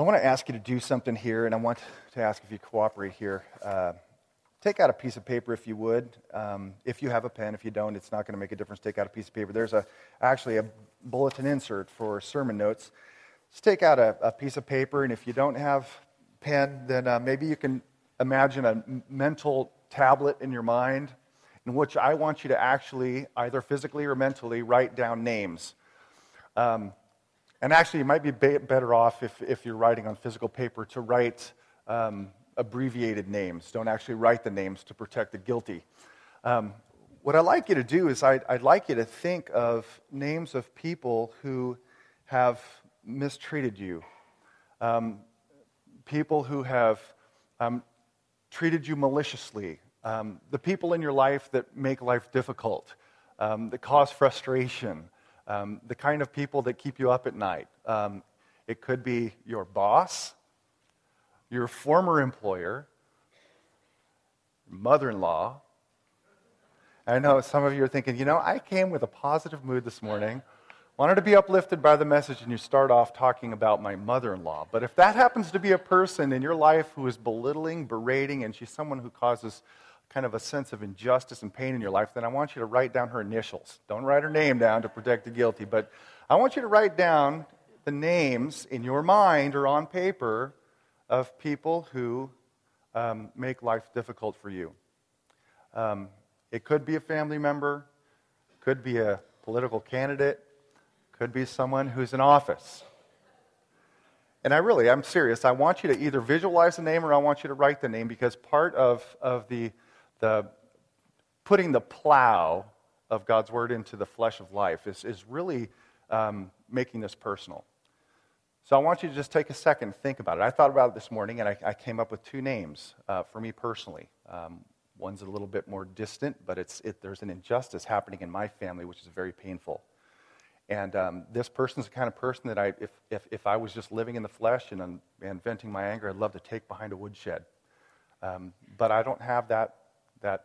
I want to ask you to do something here, and I want to ask if you cooperate here. Uh, take out a piece of paper if you would. Um, if you have a pen, if you don't, it's not going to make a difference. Take out a piece of paper. There's a, actually a bulletin insert for sermon notes. Just take out a, a piece of paper, and if you don't have pen, then uh, maybe you can imagine a mental tablet in your mind in which I want you to actually, either physically or mentally, write down names. Um, and actually, you might be better off if, if you're writing on physical paper to write um, abbreviated names. Don't actually write the names to protect the guilty. Um, what I'd like you to do is I'd, I'd, like you to think of names of people who have mistreated you, um, people who have um, treated you maliciously, um, the people in your life that make life difficult, um, that cause frustration, um, the kind of people that keep you up at night. Um, it could be your boss, your former employer, mother in law. I know some of you are thinking, you know, I came with a positive mood this morning, wanted to be uplifted by the message, and you start off talking about my mother in law. But if that happens to be a person in your life who is belittling, berating, and she's someone who causes kind of a sense of injustice and pain in your life, then I want you to write down her initials. Don't write her name down to protect the guilty, but I want you to write down the names in your mind or on paper of people who um, make life difficult for you. Um, it could be a family member, could be a political candidate, could be someone who's in office. And I really, I'm serious. I want you to either visualize the name or I want you to write the name because part of, of the the putting the plow of God's word into the flesh of life is, is really um, making this personal. So I want you to just take a second and think about it. I thought about it this morning and I, I came up with two names uh, for me personally. Um, one's a little bit more distant, but it's, it, there's an injustice happening in my family which is very painful. And um, this person's the kind of person that I, if, if, if I was just living in the flesh and, and venting my anger, I'd love to take behind a woodshed. Um, but I don't have that that,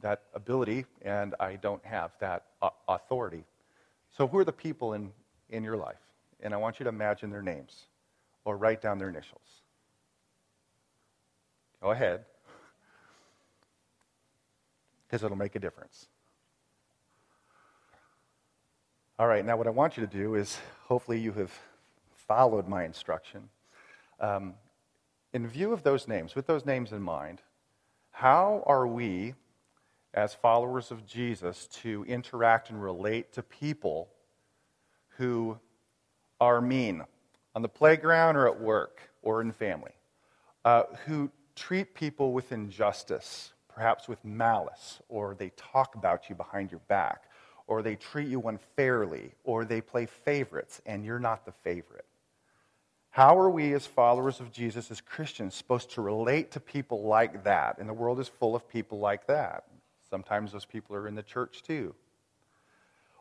that ability, and I don't have that uh, authority. So, who are the people in, in your life? And I want you to imagine their names or write down their initials. Go ahead, because it'll make a difference. All right, now what I want you to do is hopefully you have followed my instruction. Um, in view of those names, with those names in mind, how are we, as followers of Jesus, to interact and relate to people who are mean on the playground or at work or in family, uh, who treat people with injustice, perhaps with malice, or they talk about you behind your back, or they treat you unfairly, or they play favorites and you're not the favorite? How are we, as followers of Jesus, as Christians, supposed to relate to people like that? And the world is full of people like that. Sometimes those people are in the church too.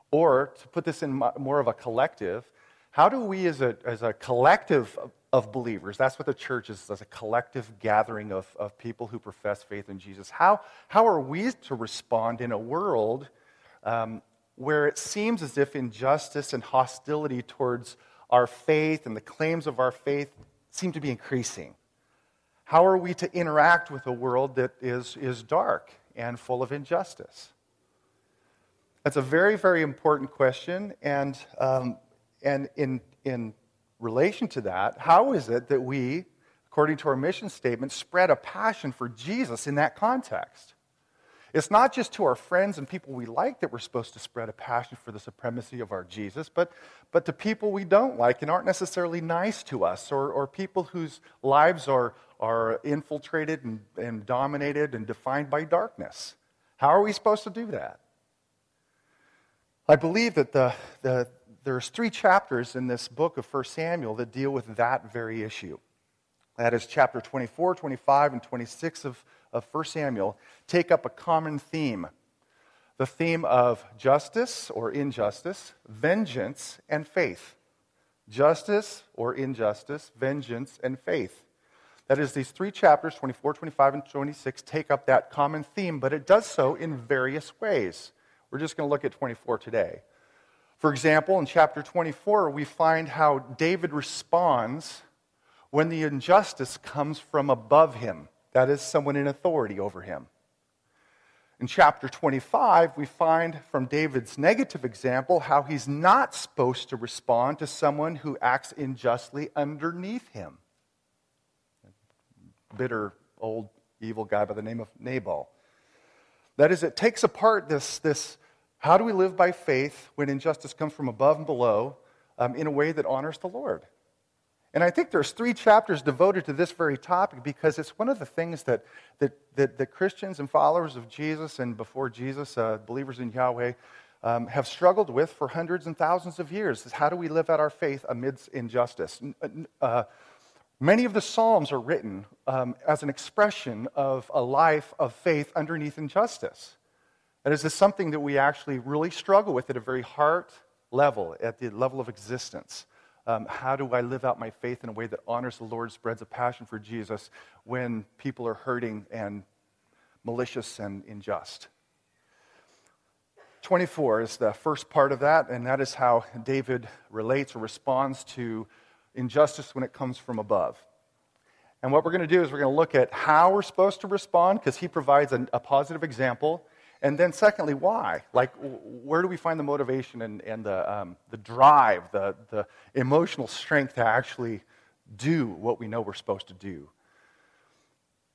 Or, to put this in more of a collective, how do we, as a, as a collective of believers, that's what the church is, as a collective gathering of, of people who profess faith in Jesus, how, how are we to respond in a world um, where it seems as if injustice and hostility towards our faith and the claims of our faith seem to be increasing. How are we to interact with a world that is, is dark and full of injustice? That's a very, very important question. And, um, and in, in relation to that, how is it that we, according to our mission statement, spread a passion for Jesus in that context? It's not just to our friends and people we like that we're supposed to spread a passion for the supremacy of our Jesus, but, but to people we don't like and aren't necessarily nice to us, or, or people whose lives are, are infiltrated and, and dominated and defined by darkness. How are we supposed to do that? I believe that the, the, there's three chapters in this book of 1 Samuel that deal with that very issue. That is chapter 24, 25, and 26 of of 1 Samuel take up a common theme the theme of justice or injustice, vengeance, and faith. Justice or injustice, vengeance, and faith. That is, these three chapters, 24, 25, and 26, take up that common theme, but it does so in various ways. We're just going to look at 24 today. For example, in chapter 24, we find how David responds when the injustice comes from above him, that is, someone in authority over him. In chapter 25, we find from David's negative example how he's not supposed to respond to someone who acts unjustly underneath him. Bitter, old, evil guy by the name of Nabal. That is, it takes apart this, this how do we live by faith when injustice comes from above and below um, in a way that honors the Lord? And I think there's three chapters devoted to this very topic because it's one of the things that, that, that, that Christians and followers of Jesus and before Jesus, uh, believers in Yahweh, um, have struggled with for hundreds and thousands of years. Is how do we live out our faith amidst injustice? Uh, many of the Psalms are written um, as an expression of a life of faith underneath injustice. And is this something that we actually really struggle with at a very heart level, at the level of existence? Um, how do I live out my faith in a way that honors the Lord, spreads a passion for Jesus when people are hurting and malicious and unjust? 24 is the first part of that, and that is how David relates or responds to injustice when it comes from above. And what we're going to do is we're going to look at how we're supposed to respond because he provides a, a positive example. And then, secondly, why? Like, where do we find the motivation and, and the, um, the drive, the, the emotional strength to actually do what we know we're supposed to do?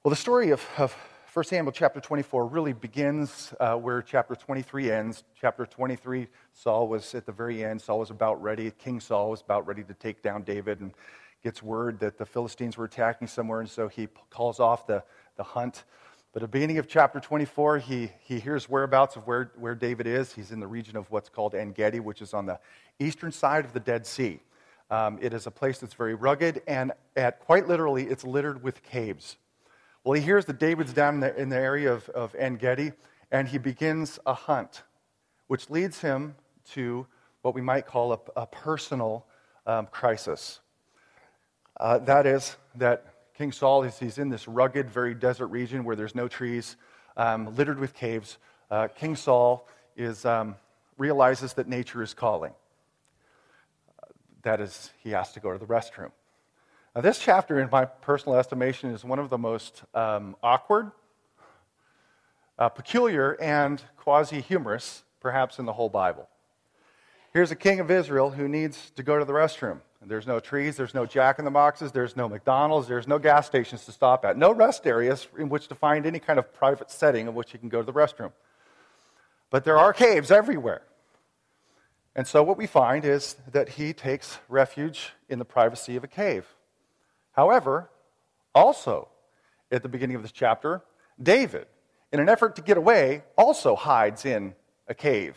Well, the story of, of 1 Samuel chapter 24 really begins uh, where chapter 23 ends. Chapter 23, Saul was at the very end. Saul was about ready. King Saul was about ready to take down David and gets word that the Philistines were attacking somewhere, and so he calls off the, the hunt. But at the beginning of chapter 24, he, he hears whereabouts of where, where David is. He's in the region of what's called En Gedi, which is on the eastern side of the Dead Sea. Um, it is a place that's very rugged, and at quite literally, it's littered with caves. Well, he hears that David's down in the, in the area of, of En Gedi, and he begins a hunt, which leads him to what we might call a, a personal um, crisis. Uh, that is, that King Saul is he's in this rugged, very desert region where there's no trees, um, littered with caves. Uh, King Saul is, um, realizes that nature is calling. That is, he has to go to the restroom. Now, this chapter, in my personal estimation, is one of the most um, awkward, uh, peculiar, and quasi humorous, perhaps, in the whole Bible. Here's a king of Israel who needs to go to the restroom. There's no trees, there's no jack in the boxes, there's no McDonald's, there's no gas stations to stop at, no rest areas in which to find any kind of private setting in which you can go to the restroom. But there are caves everywhere. And so what we find is that he takes refuge in the privacy of a cave. However, also at the beginning of this chapter, David, in an effort to get away, also hides in a cave.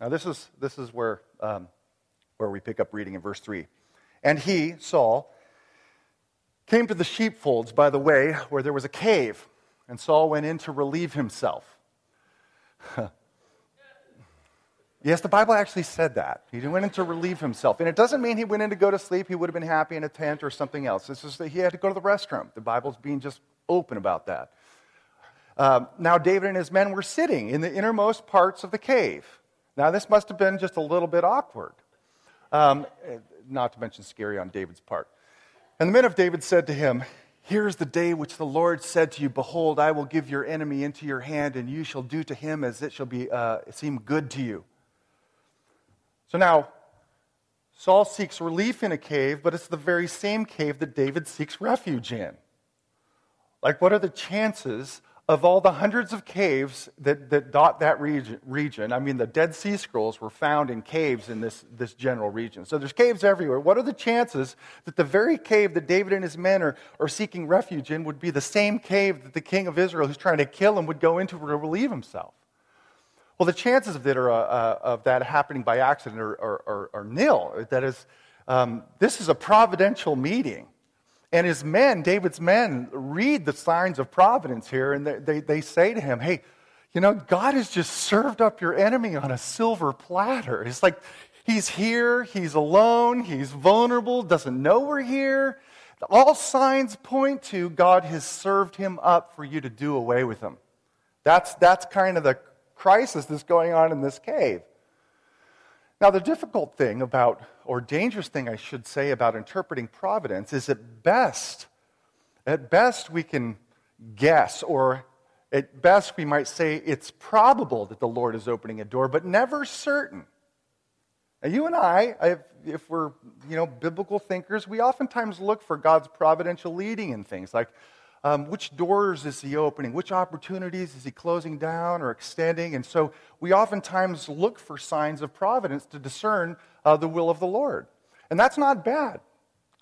Now, this is, this is where um, where we pick up reading in verse 3. And he, Saul, came to the sheepfolds by the way where there was a cave, and Saul went in to relieve himself. yes, the Bible actually said that. He went in to relieve himself. And it doesn't mean he went in to go to sleep. He would have been happy in a tent or something else. It's just that he had to go to the restroom. The Bible's being just open about that. Um, now, David and his men were sitting in the innermost parts of the cave. Now, this must have been just a little bit awkward. Um, not to mention scary on David's part. And the men of David said to him, Here is the day which the Lord said to you, Behold, I will give your enemy into your hand, and you shall do to him as it shall be, uh, seem good to you. So now, Saul seeks relief in a cave, but it's the very same cave that David seeks refuge in. Like, what are the chances of all the hundreds of caves that, that dot that region, region, I mean, the Dead Sea Scrolls were found in caves in this, this general region. So there's caves everywhere. What are the chances that the very cave that David and his men are, are seeking refuge in would be the same cave that the king of Israel, who's trying to kill him, would go into to relieve himself? Well, the chances of that, are, uh, of that happening by accident are, are, are, are nil. That is, um, this is a providential meeting. And his men, David's men, read the signs of providence here and they, they, they, say to him, Hey, you know, God has just served up your enemy on a silver platter. It's like he's here, he's alone, he's vulnerable, doesn't know we're here. All signs point to God has served him up for you to do away with him. That's, that's kind of the crisis that's going on in this cave. Now, the difficult thing about, or dangerous thing I should say, about interpreting providence is at best, at best we can guess, or at best we might say it's probable that the Lord is opening a door, but never certain. Now, you and I, if we're you know biblical thinkers, we oftentimes look for God's providential leading in things like um, which doors is he opening? Which opportunities is he closing down or extending? And so we oftentimes look for signs of providence to discern uh, the will of the Lord. And that's not bad.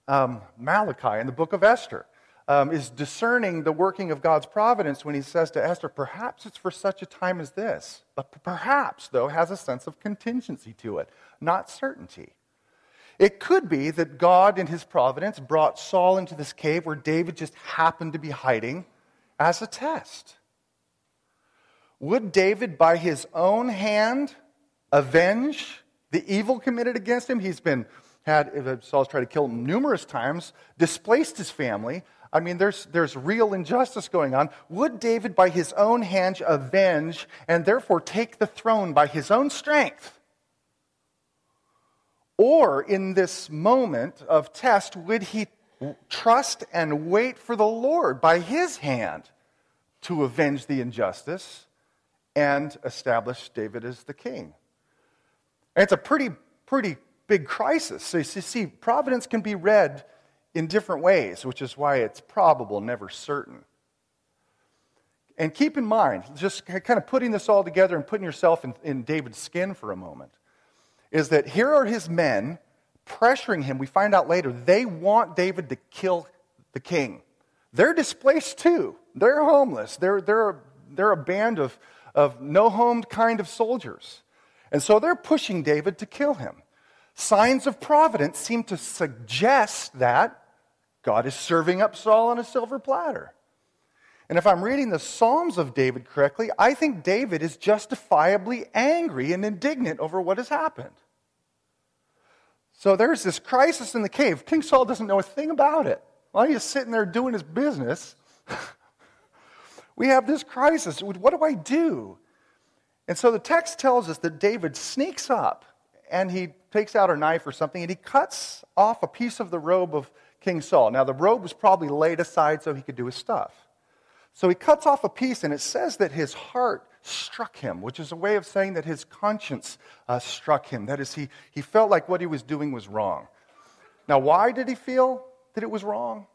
Um, Malachi in the book of Esther um, is discerning the working of God's providence when he says to Esther, perhaps it's for such a time as this. But perhaps, though, has a sense of contingency to it, not certainty. It could be that God, in his providence, brought Saul into this cave where David just happened to be hiding as a test. Would David, by his own hand, avenge the evil committed against him? He's been had, Saul's tried to kill him numerous times, displaced his family. I mean, there's, there's real injustice going on. Would David, by his own hand, avenge and therefore take the throne by his own strength? Or in this moment of test, would he trust and wait for the Lord by his hand to avenge the injustice and establish David as the king? And it's a pretty, pretty big crisis. So you see, providence can be read in different ways, which is why it's probable, never certain. And keep in mind, just kind of putting this all together and putting yourself in, in David's skin for a moment is that here are his men pressuring him. We find out later they want David to kill the king. They're displaced too. They're homeless. They're, they're, they're a band of, of no homed kind of soldiers. And so they're pushing David to kill him. Signs of providence seem to suggest that God is serving up Saul on a silver platter. And if I'm reading the Psalms of David correctly, I think David is justifiably angry and indignant over what has happened. So there's this crisis in the cave. King Saul doesn't know a thing about it. While he's sitting there doing his business, we have this crisis. What do I do? And so the text tells us that David sneaks up and he takes out a knife or something and he cuts off a piece of the robe of King Saul. Now, the robe was probably laid aside so he could do his stuff. So he cuts off a piece, and it says that his heart struck him, which is a way of saying that his conscience uh, struck him. That is, he, he felt like what he was doing was wrong. Now, why did he feel that it was wrong?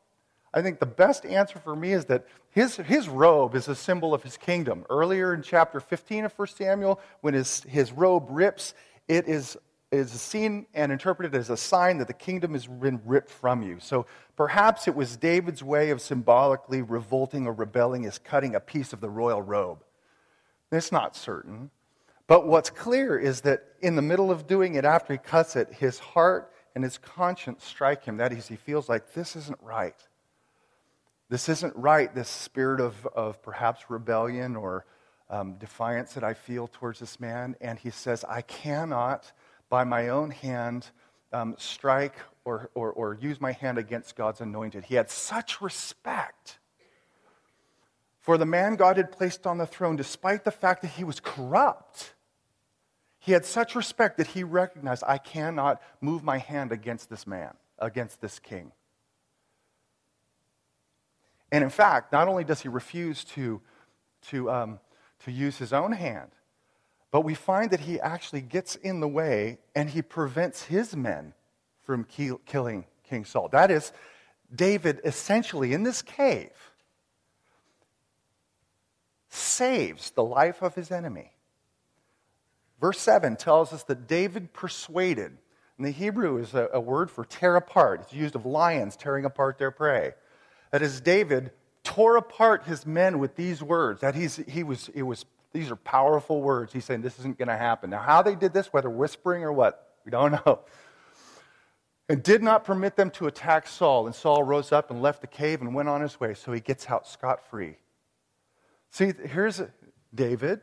I think the best answer for me is that his, his robe is a symbol of his kingdom. Earlier in chapter 15 of 1 Samuel, when his, his robe rips, it is is seen and interpreted as a sign that the kingdom has been ripped from you. So perhaps it was David's way of symbolically revolting or rebelling is cutting a piece of the royal robe. It's not certain. But what's clear is that in the middle of doing it, after he cuts it, his heart and his conscience strike him. That is, he feels like this isn't right. This isn't right, this spirit of, of perhaps rebellion or um, defiance that I feel towards this man. And he says, I cannot by my own hand um, strike or, or, or use my hand against God's anointed. He had such respect for the man God had placed on the throne, despite the fact that he was corrupt. He had such respect that he recognized, I cannot move my hand against this man, against this king. And in fact, not only does he refuse to, to, um, to use his own hand, but we find that he actually gets in the way and he prevents his men from killing King Saul. That is, David essentially in this cave saves the life of his enemy. Verse 7 tells us that David persuaded, and the Hebrew is a, a word for tear apart. It's used of lions tearing apart their prey. That is, David tore apart his men with these words. That he's, he was, it was these are powerful words. He's saying this isn't going to happen. Now, how they did this, whether whispering or what, we don't know. And did not permit them to attack Saul. And Saul rose up and left the cave and went on his way. So he gets out scot free. See, here's David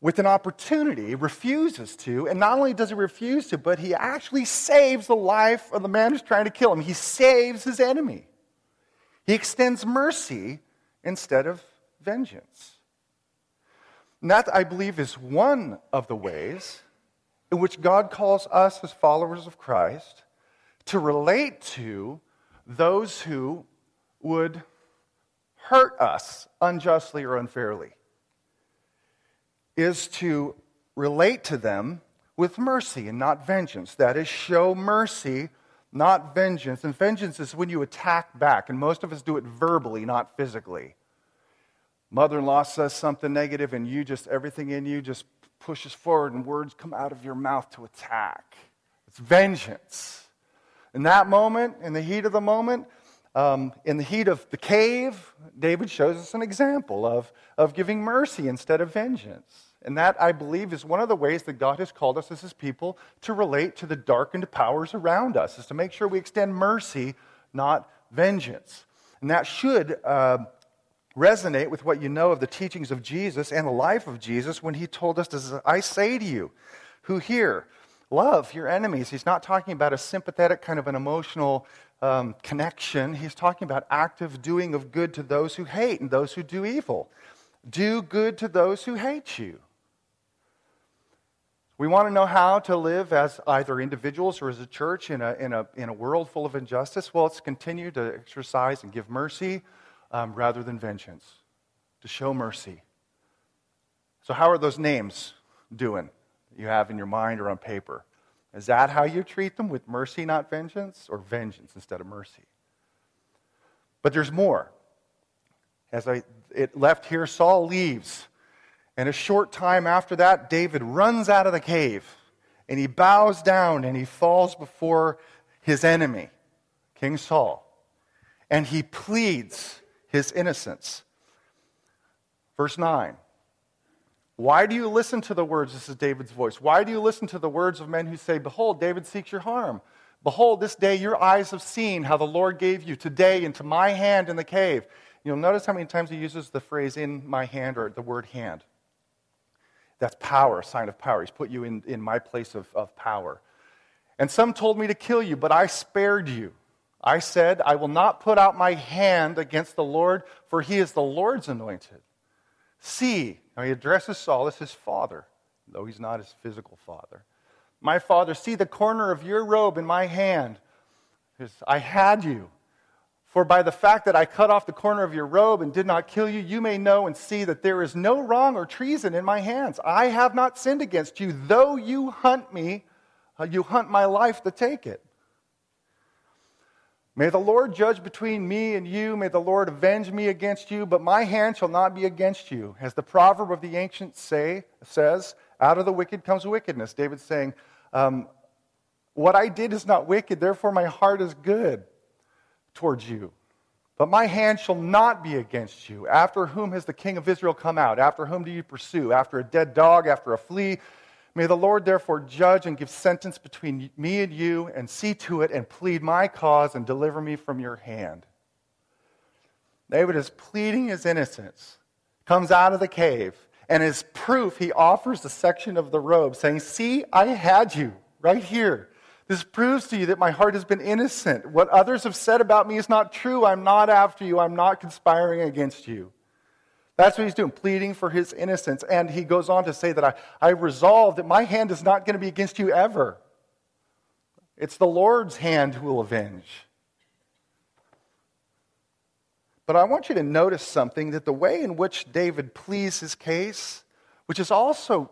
with an opportunity, refuses to. And not only does he refuse to, but he actually saves the life of the man who's trying to kill him. He saves his enemy. He extends mercy instead of vengeance. And that, I believe, is one of the ways in which God calls us as followers of Christ to relate to those who would hurt us unjustly or unfairly, is to relate to them with mercy and not vengeance. That is, show mercy, not vengeance. And vengeance is when you attack back, and most of us do it verbally, not physically. Mother in law says something negative, and you just, everything in you just pushes forward, and words come out of your mouth to attack. It's vengeance. In that moment, in the heat of the moment, um, in the heat of the cave, David shows us an example of, of giving mercy instead of vengeance. And that, I believe, is one of the ways that God has called us as his people to relate to the darkened powers around us, is to make sure we extend mercy, not vengeance. And that should uh, resonate with what you know of the teachings of Jesus and the life of Jesus when he told us, I say to you, who hear, love your enemies. He's not talking about a sympathetic kind of an emotional um, connection. He's talking about active doing of good to those who hate and those who do evil. Do good to those who hate you. We want to know how to live as either individuals or as a church in a, in a, in a world full of injustice. Well, it's continue to exercise and give mercy um, rather than vengeance, to show mercy. So, how are those names doing that you have in your mind or on paper? Is that how you treat them with mercy, not vengeance, or vengeance instead of mercy? But there's more. As I it left here, Saul leaves. And a short time after that, David runs out of the cave and he bows down and he falls before his enemy, King Saul. And he pleads his innocence. Verse 9 Why do you listen to the words? This is David's voice. Why do you listen to the words of men who say, Behold, David seeks your harm? Behold, this day your eyes have seen how the Lord gave you today into my hand in the cave. You'll notice how many times he uses the phrase in my hand or the word hand. That's power, a sign of power. He's put you in, in my place of, of power. And some told me to kill you, but I spared you. I said, I will not put out my hand against the Lord, for he is the Lord's anointed. See, now he addresses Saul as his father, though he's not his physical father. My father, see the corner of your robe in my hand. I had you. For by the fact that I cut off the corner of your robe and did not kill you, you may know and see that there is no wrong or treason in my hands. I have not sinned against you, though you hunt me, uh, you hunt my life to take it. May the Lord judge between me and you. May the Lord avenge me against you, but my hand shall not be against you. As the proverb of the ancients say, says, out of the wicked comes wickedness. David's saying, um, What I did is not wicked, therefore my heart is good towards you. But my hand shall not be against you. After whom has the king of Israel come out? After whom do you pursue? After a dead dog? After a flea? May the Lord therefore judge and give sentence between me and you, and see to it and plead my cause and deliver me from your hand. David is pleading his innocence, comes out of the cave, and as proof, he offers a section of the robe, saying, See, I had you right here. This proves to you that my heart has been innocent. What others have said about me is not true. I'm not after you. I'm not conspiring against you. That's what he's doing, pleading for his innocence. And he goes on to say that I, I resolve that my hand is not going to be against you ever. It's the Lord's hand who will avenge. But I want you to notice something that the way in which David pleads his case, which is also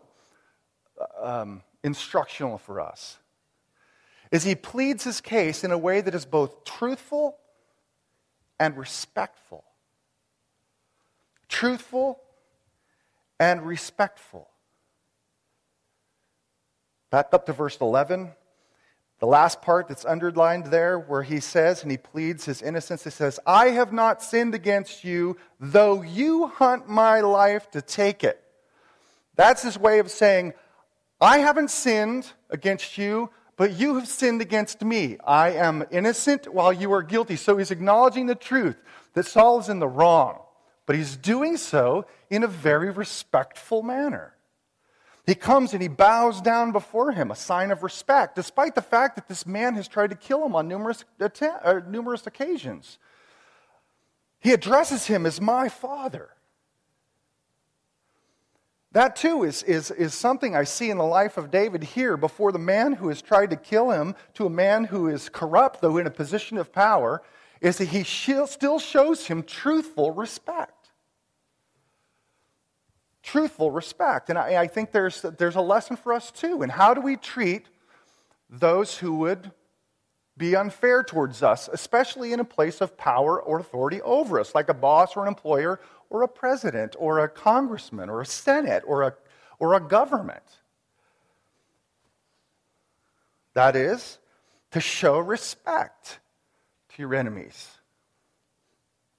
um, instructional for us, is he pleads his case in a way that is both truthful and respectful. Truthful and respectful. Back up to verse 11. The last part that's underlined there, where he says, and he pleads his innocence, he says, I have not sinned against you, though you hunt my life to take it. That's his way of saying, I haven't sinned against you, but you have sinned against me. I am innocent while you are guilty. So he's acknowledging the truth that Saul is in the wrong, but he's doing so in a very respectful manner. He comes and he bows down before him, a sign of respect, despite the fact that this man has tried to kill him on numerous, uh, numerous occasions. He addresses him as my father. That too is, is, is something I see in the life of David here before the man who has tried to kill him to a man who is corrupt, though in a position of power, is that he still shows him truthful respect. Truthful respect. And I, I think there's, there's a lesson for us too. And how do we treat those who would be unfair towards us, especially in a place of power or authority over us, like a boss or an employer or a president or a congressman or a senate or a, or a government. That is, to show respect to your enemies.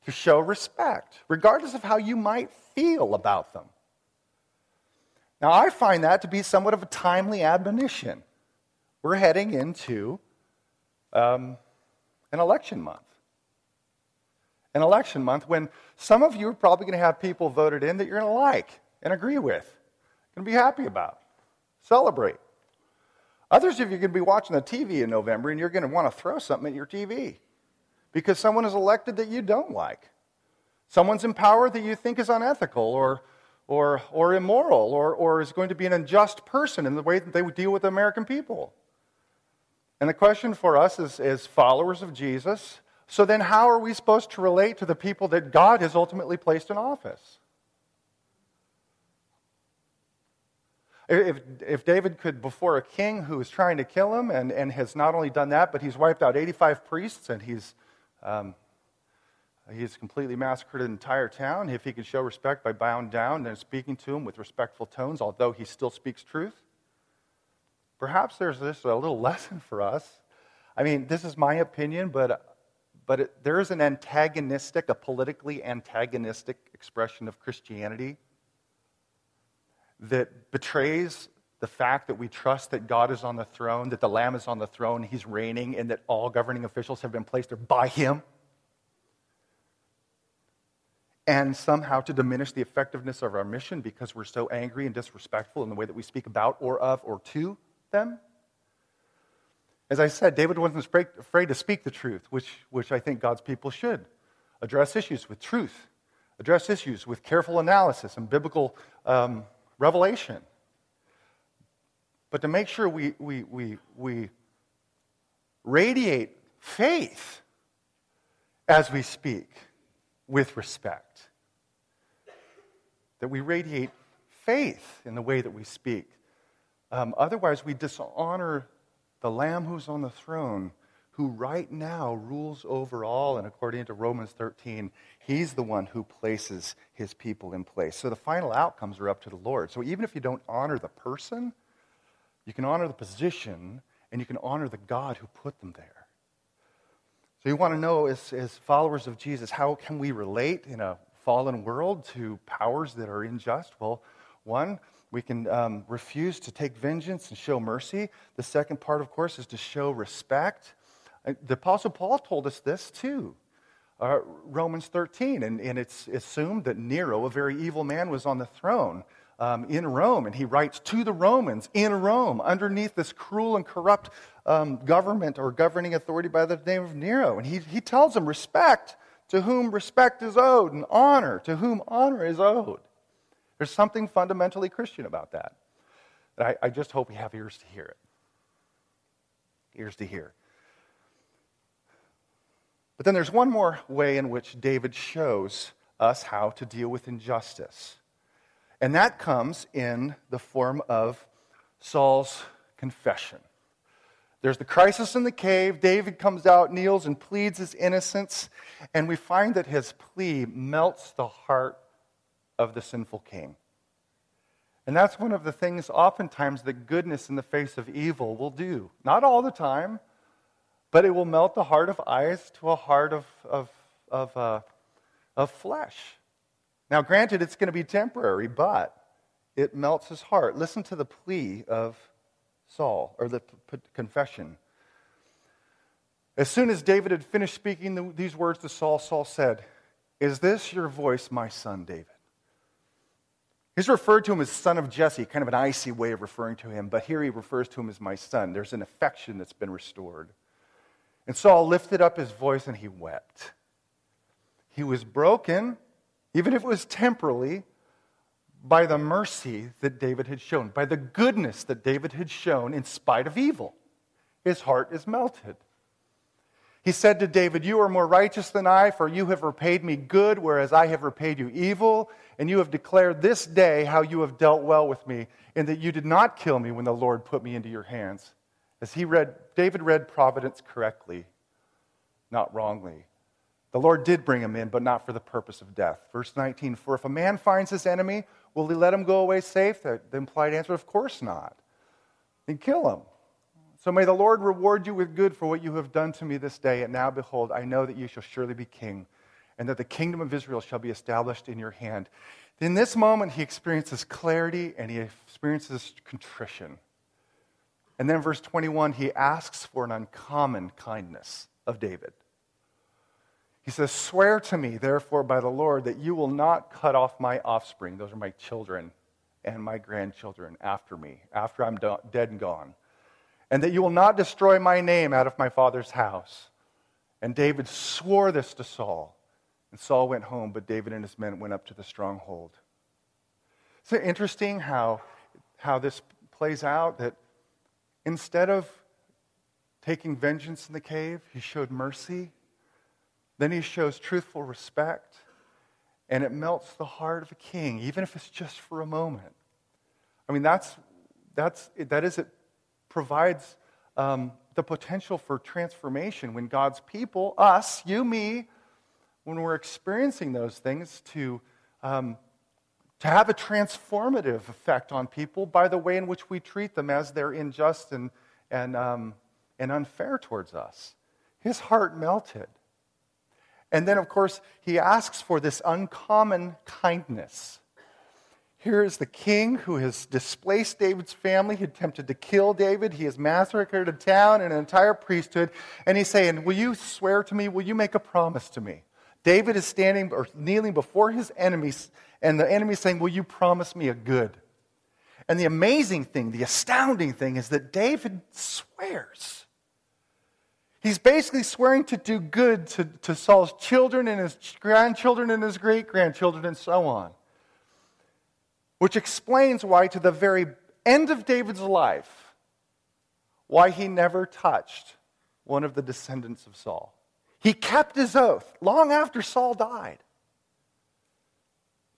To show respect, regardless of how you might feel about them. Now, I find that to be somewhat of a timely admonition. We're heading into um, an election month. An election month when some of you are probably going to have people voted in that you're going to like and agree with, going to be happy about, celebrate. Others of you are going to be watching the TV in November and you're going to want to throw something at your TV because someone is elected that you don't like. Someone's in power that you think is unethical or, or, or immoral or, or is going to be an unjust person in the way that they would deal with the American people. And the question for us is, as followers of Jesus, so then how are we supposed to relate to the people that God has ultimately placed in office? If, if David could, before a king who is trying to kill him and, and has not only done that, but he's wiped out 85 priests and he's, um, he's completely massacred an entire town, if he could show respect by bowing down and speaking to him with respectful tones, although he still speaks truth, Perhaps there's this a little lesson for us. I mean, this is my opinion, but, but it, there is an antagonistic, a politically antagonistic expression of Christianity that betrays the fact that we trust that God is on the throne, that the Lamb is on the throne, He's reigning, and that all governing officials have been placed there by Him. And somehow to diminish the effectiveness of our mission because we're so angry and disrespectful in the way that we speak about or of or to them? As I said, David wasn't afraid to speak the truth, which, which I think God's people should. Address issues with truth, address issues with careful analysis and biblical um, revelation. But to make sure we, we, we, we radiate faith as we speak with respect. That we radiate faith in the way that we speak. Um, otherwise, we dishonor the Lamb who's on the throne, who right now rules over all. And according to Romans 13, he's the one who places his people in place. So the final outcomes are up to the Lord. So even if you don't honor the person, you can honor the position and you can honor the God who put them there. So you want to know, as, as followers of Jesus, how can we relate in a fallen world to powers that are unjust? Well, one, we can um, refuse to take vengeance and show mercy. The second part, of course, is to show respect. Uh, the Apostle Paul told us this too. Uh, Romans 13, and, and, it's assumed that Nero, a very evil man, was on the throne um, in Rome, and he writes to the Romans in Rome underneath this cruel and corrupt um, government or governing authority by the name of Nero. And he, he tells them, respect to whom respect is owed, and honor to whom honor is owed. There's something fundamentally Christian about that. And I, I just hope we have ears to hear it. Ears to hear. But then there's one more way in which David shows us how to deal with injustice. And that comes in the form of Saul's confession. There's the crisis in the cave. David comes out, kneels, and pleads his innocence. And we find that his plea melts the heart of the sinful king. And that's one of the things, oftentimes, that goodness in the face of evil will do. Not all the time, but it will melt the heart of ice to a heart of, of, of, uh, of flesh. Now, granted, it's going to be temporary, but it melts his heart. Listen to the plea of Saul, or the p- confession. As soon as David had finished speaking the, these words to Saul, Saul said, Is this your voice, my son David? He's referred to him as son of Jesse, kind of an icy way of referring to him, but here he refers to him as my son. There's an affection that's been restored. And Saul lifted up his voice and he wept. He was broken, even if it was temporally, by the mercy that David had shown, by the goodness that David had shown in spite of evil. His heart is melted. He said to David, You are more righteous than I, for you have repaid me good, whereas I have repaid you evil. And you have declared this day how you have dealt well with me, and that you did not kill me when the Lord put me into your hands. As he read, David read providence correctly, not wrongly. The Lord did bring him in, but not for the purpose of death. Verse 19 For if a man finds his enemy, will he let him go away safe? The, implied answer, of course not. Then kill him. So may the Lord reward you with good for what you have done to me this day. And now, behold, I know that you shall surely be king, and that the kingdom of Israel shall be established in your hand. In this moment, he experiences clarity and he experiences contrition. And then, verse 21, he asks for an uncommon kindness of David. He says, Swear to me, therefore, by the Lord, that you will not cut off my offspring. Those are my children and my grandchildren after me, after I'm dead and gone. And that you will not destroy my name out of my father's house. And David swore this to Saul. And Saul went home, but David and his men went up to the stronghold. Isn't interesting how, how this plays out? That instead of taking vengeance in the cave, he showed mercy then he shows truthful respect, and it melts the heart of a king, even if it's just for a moment. I mean, that's, that's, that is, it provides um, the potential for transformation when God's people, us, you, me, when we're experiencing those things, to, um, to have a transformative effect on people by the way in which we treat them as they're unjust and, and, um, and unfair towards us. His heart melted. And then, of course, he asks for this uncommon kindness. Here is the king who has displaced David's family. He attempted to kill David. He has massacred a town and an entire priesthood. And he's saying, Will you swear to me? Will you make a promise to me? David is standing or kneeling before his enemies, and the enemy is saying, Will you promise me a good? And the amazing thing, the astounding thing, is that David swears. He's basically swearing to do good to, to Saul's children and his grandchildren and his great grandchildren and so on. Which explains why, to the very end of David's life, why he never touched one of the descendants of Saul. He kept his oath long after Saul died,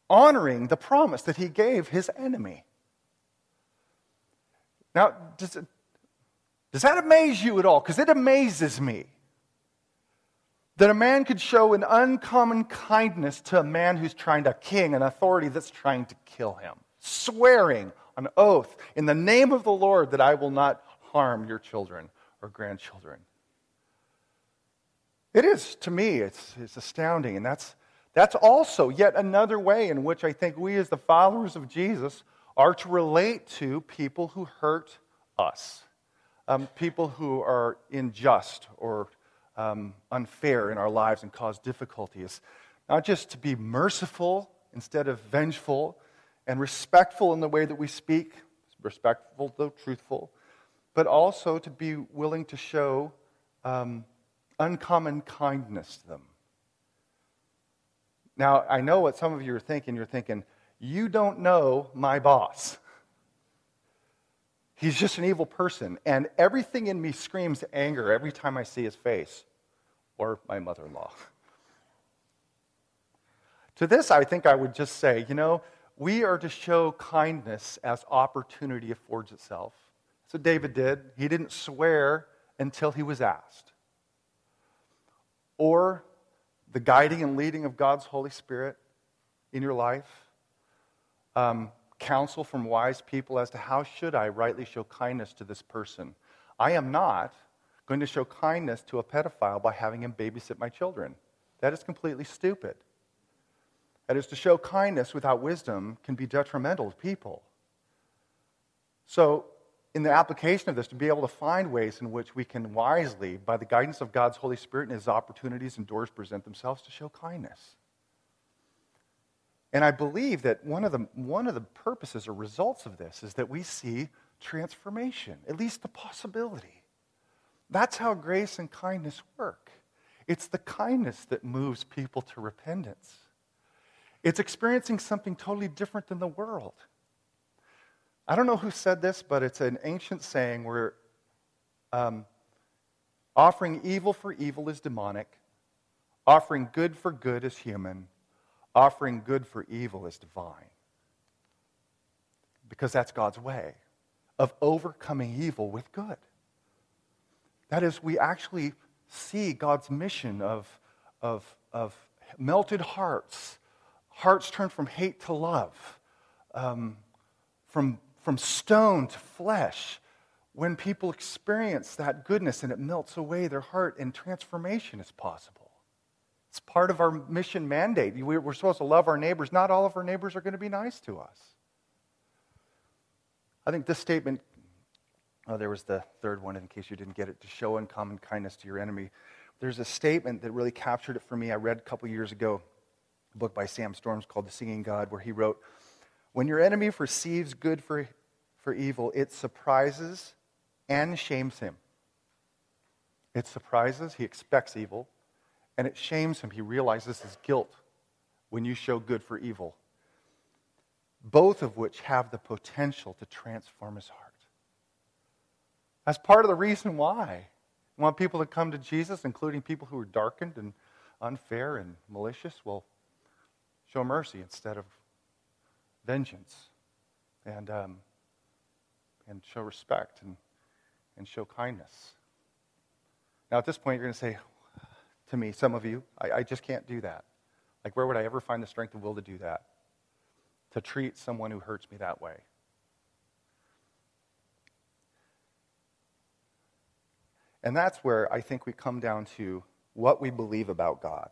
honoring the promise that he gave his enemy. Now, does it, does that amaze you at all? Because it amazes me that a man could show an uncommon kindness to a man who's trying to king, an authority that's trying to kill him, swearing an oath in the name of the Lord that I will not harm your children or grandchildren. It is, to me, it's, it's astounding. And that's, that's also yet another way in which I think we, as the followers of Jesus, are to relate to people who hurt us um, people who are unjust or um, unfair in our lives and cause difficulties. Not just to be merciful instead of vengeful and respectful in the way that we speak, respectful though truthful, but also to be willing to show um, uncommon kindness to them. Now, I know what some of you are thinking. You're thinking, you don't know my boss. He's just an evil person. And everything in me screams anger every time I see his face or my mother in law. to this, I think I would just say, you know, we are to show kindness as opportunity affords itself. So David did. He didn't swear until he was asked. Or the guiding and leading of God's Holy Spirit in your life. Um, counsel from wise people as to how should I rightly show kindness to this person. I am not going to show kindness to a pedophile by having him babysit my children. That is completely stupid. That is, to show kindness without wisdom can be detrimental to people. So, in the application of this, to be able to find ways in which we can wisely, by the guidance of God's Holy Spirit and His opportunities and doors present themselves, to show kindness. And I believe that one of, the, one of the purposes or results of this is that we see transformation, at least the possibility. That's how grace and kindness work. It's the kindness that moves people to repentance. It's experiencing something totally different than the world. I don't know who said this, but it's an ancient saying where um, offering evil for evil is demonic, offering good for good is human, offering good for evil is divine. Because that's God's way of overcoming evil with good. That is, we actually see God's mission of, of, of melted hearts, hearts turned from hate to love, um, from, from stone to flesh. When people experience that goodness and it melts away their heart, and transformation is possible. It's part of our mission mandate. We're supposed to love our neighbors. Not all of our neighbors are going to be nice to us. I think this statement Oh, there was the third one, in case you didn't get it, to show uncommon kindness to your enemy. There's a statement that really captured it for me. I read a couple years ago, a book by Sam Storms called The Singing God, where he wrote, When your enemy perceives good for, for evil, it surprises and shames him. It surprises, he expects evil, and it shames him. He realizes his guilt when you show good for evil, both of which have the potential to transform his heart. That's part of the reason why. We want people to come to Jesus, including people who are darkened and unfair and malicious. Well, show mercy instead of vengeance. And, um, and show respect and, and show kindness. Now, at this point, you're going to say to me, some of you, I, I just can't do that. Like, where would I ever find the strength of will to do that? To treat someone who hurts me that way? And that's where I think we come down to what we believe about God.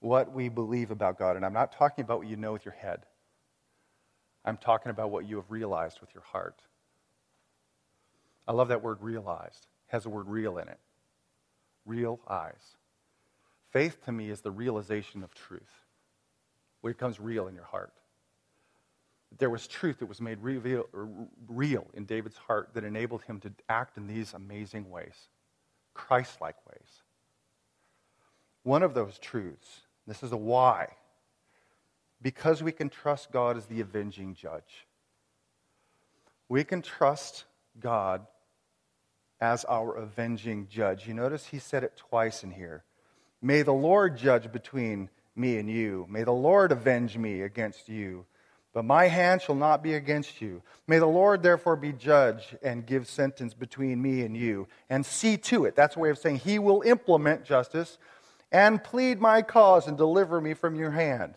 What we believe about God. And I'm not talking about what you know with your head, I'm talking about what you have realized with your heart. I love that word realized. It has the word real in it. Real eyes. Faith to me is the realization of truth, where it becomes real in your heart there was truth that was made real, real in David's heart that enabled him to act in these amazing ways, Christ like ways. One of those truths, this is a why, because we can trust God as the avenging judge. We can trust God as our avenging judge. You notice he said it twice in here. May the Lord judge between me and you. May the Lord avenge me against you. But my hand shall not be against you. May the Lord therefore be judge and give sentence between me and you, and see to it. That's a way of saying he will implement justice and plead my cause and deliver me from your hand.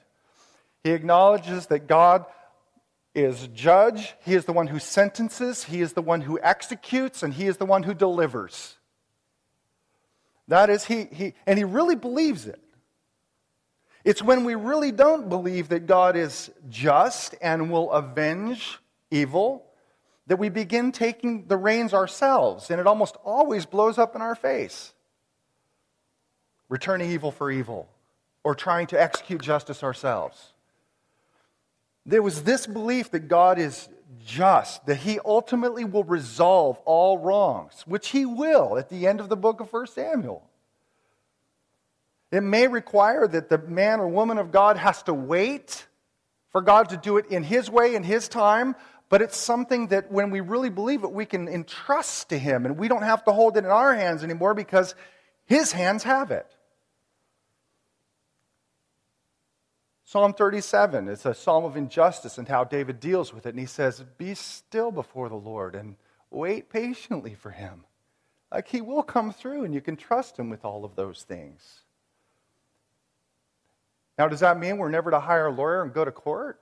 He acknowledges that God is judge, he is the one who sentences, he is the one who executes, and he is the one who delivers. That is, he, he and he really believes it. It's when we really don't believe that God is just and will avenge evil that we begin taking the reins ourselves, and it almost always blows up in our face. Returning evil for evil, or trying to execute justice ourselves. There was this belief that God is just, that he ultimately will resolve all wrongs, which he will at the end of the book of 1 Samuel. It may require that the man or woman of God has to wait for God to do it in His way, in His time, but it's something that when we really believe it, we can entrust to Him and we don't have to hold it in our hands anymore because His hands have it. Psalm 37 is a psalm of injustice and how David deals with it. And he says, Be still before the Lord and wait patiently for Him. Like He will come through and you can trust Him with all of those things. Now, does that mean we're never to hire a lawyer and go to court?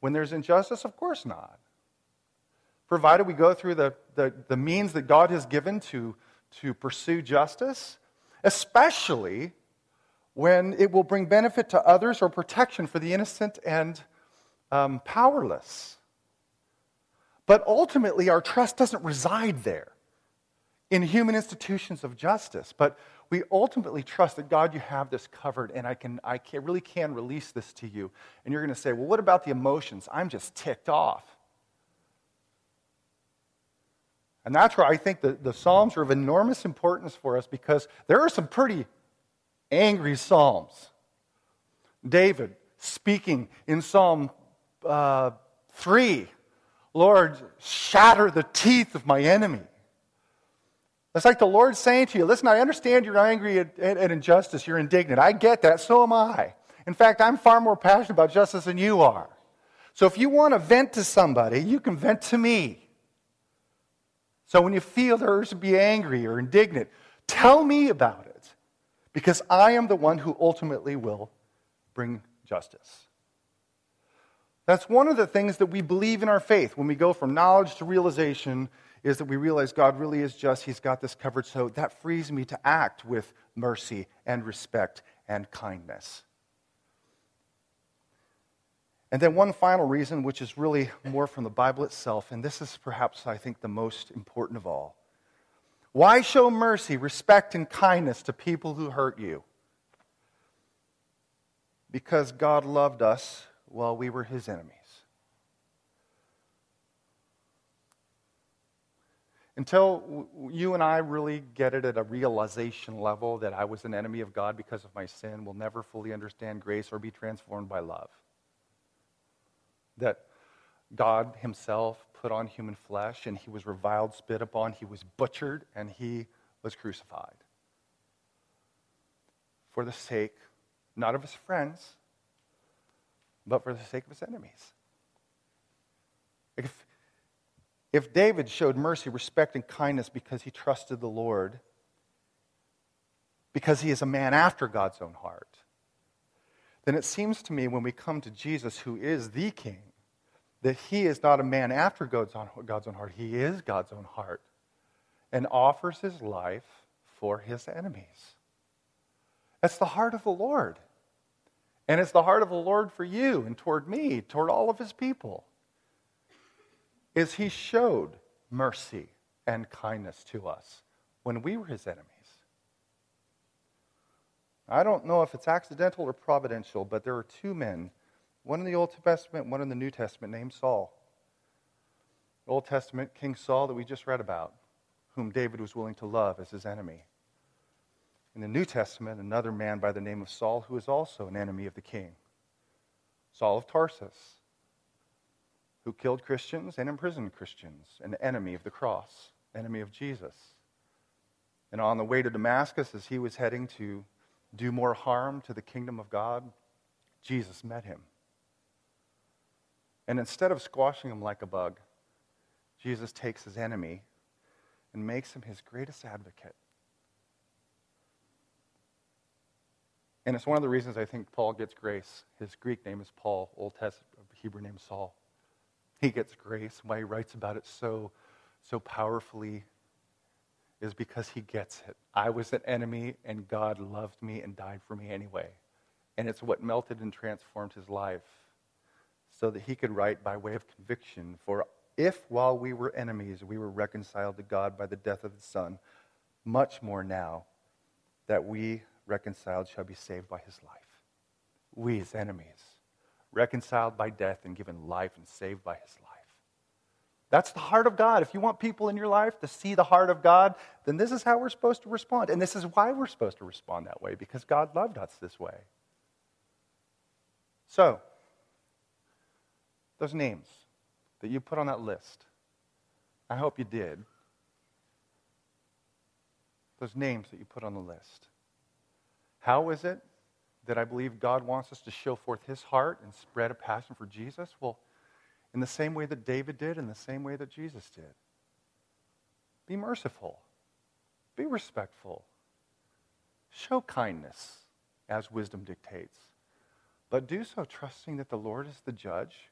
When there's injustice? Of course not. Provided we go through the, the, the means that God has given to, to pursue justice, especially when it will bring benefit to others or protection for the innocent and um, powerless. But ultimately, our trust doesn't reside there in human institutions of justice, but we ultimately trust that God, you have this covered, and I can, I can, really can release this to you. And you're going to say, well, what about the emotions? I'm just ticked off. And that's where I think the, the Psalms are of enormous importance for us because there are some pretty angry Psalms David speaking in Psalm uh, 3 Lord, shatter the teeth of my enemy. It's like the Lord saying to you, listen, I understand you're angry at, at, at, injustice, you're indignant. I get that, so am I. In fact, I'm far more passionate about justice than you are. So if you want to vent to somebody, you can vent to me. So when you feel the urge to be angry or indignant, tell me about it, because I am the one who ultimately will bring justice. That's one of the things that we believe in our faith when we go from knowledge to realization is that we realize God really is just, He's got this covered. So that frees me to act with mercy and respect and kindness. And then, one final reason, which is really more from the Bible itself, and this is perhaps, I think, the most important of all. Why show mercy, respect, and kindness to people who hurt you? Because God loved us while we were his enemies. Until you and I really get it at a realization level that I was an enemy of God because of my sin, we'll never fully understand grace or be transformed by love. That God Himself put on human flesh and He was reviled, spit upon, He was butchered, and He was crucified. For the sake, not of His friends, but for the sake of His enemies. If, if David showed mercy, respect, and kindness because he trusted the Lord, because he is a man after God's own heart, then it seems to me when we come to Jesus, who is the King, that he is not a man after God's own, God's own heart. He is God's own heart and offers his life for his enemies. That's the heart of the Lord. And it's the heart of the Lord for you and toward me, toward all of his people is he showed mercy and kindness to us when we were his enemies. I don't know if it's accidental or providential, but there are two men, one in the Old Testament, one in the New Testament, named Saul. Old Testament, King Saul, that we just read about, whom David was willing to love as his enemy. In the New Testament, another man by the name of Saul, who is also an enemy of the king, Saul of Tarsus who killed Christians and imprisoned Christians, an enemy of the cross, enemy of Jesus. And on the way to Damascus, as he was heading to do more harm to the kingdom of God, Jesus met him. And instead of squashing him like a bug, Jesus takes his enemy and makes him his greatest advocate. And it's one of the reasons I think Paul gets grace. His Greek name is Paul, Old Testament Hebrew name Saul he gets grace, why he writes about it so, so powerfully is because he gets it. I was an enemy, and God loved me and died for me anyway. And it's what melted and transformed his life so that he could write by way of conviction for if while we were enemies we were reconciled to God by the death of the Son, much more now that we reconciled shall be saved by his life. We as enemies reconciled by death and given life and saved by his life. That's the heart of God. If you want people in your life to see the heart of God, then this is how we're supposed to respond. And this is why we're supposed to respond that way, because God loved us this way. So, those names that you put on that list, I hope you did. Those names that you put on the list. How is it that I believe God wants us to show forth his heart and spread a passion for Jesus? Well, in the same way that David did, in the same way that Jesus did. Be merciful, be respectful, show kindness as wisdom dictates, but do so trusting that the Lord is the judge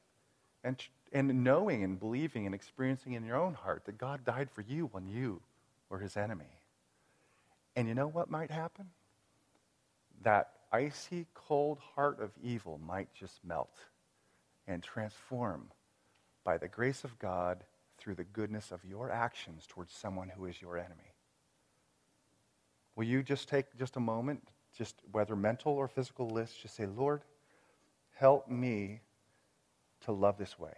and, and knowing and believing and experiencing in your own heart that God died for you when you were his enemy. And you know what might happen? That icy cold heart of evil might just melt and transform by the grace of God through the goodness of your actions towards someone who is your enemy. Will you just take just a moment, just whether mental or physical list, just say, Lord, help me to love this way.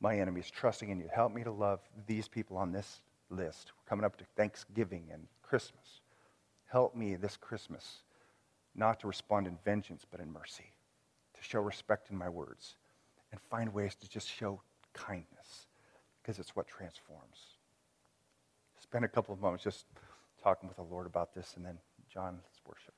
My enemies, trusting in you. Help me to love these people on this list. We're coming up to Thanksgiving and Christmas. Help me this Christmas not to respond in vengeance, but in mercy, to show respect in my words, and find ways to just show kindness, because it's what transforms. Spend a couple of moments just talking with the Lord about this, and then, John, let's worship.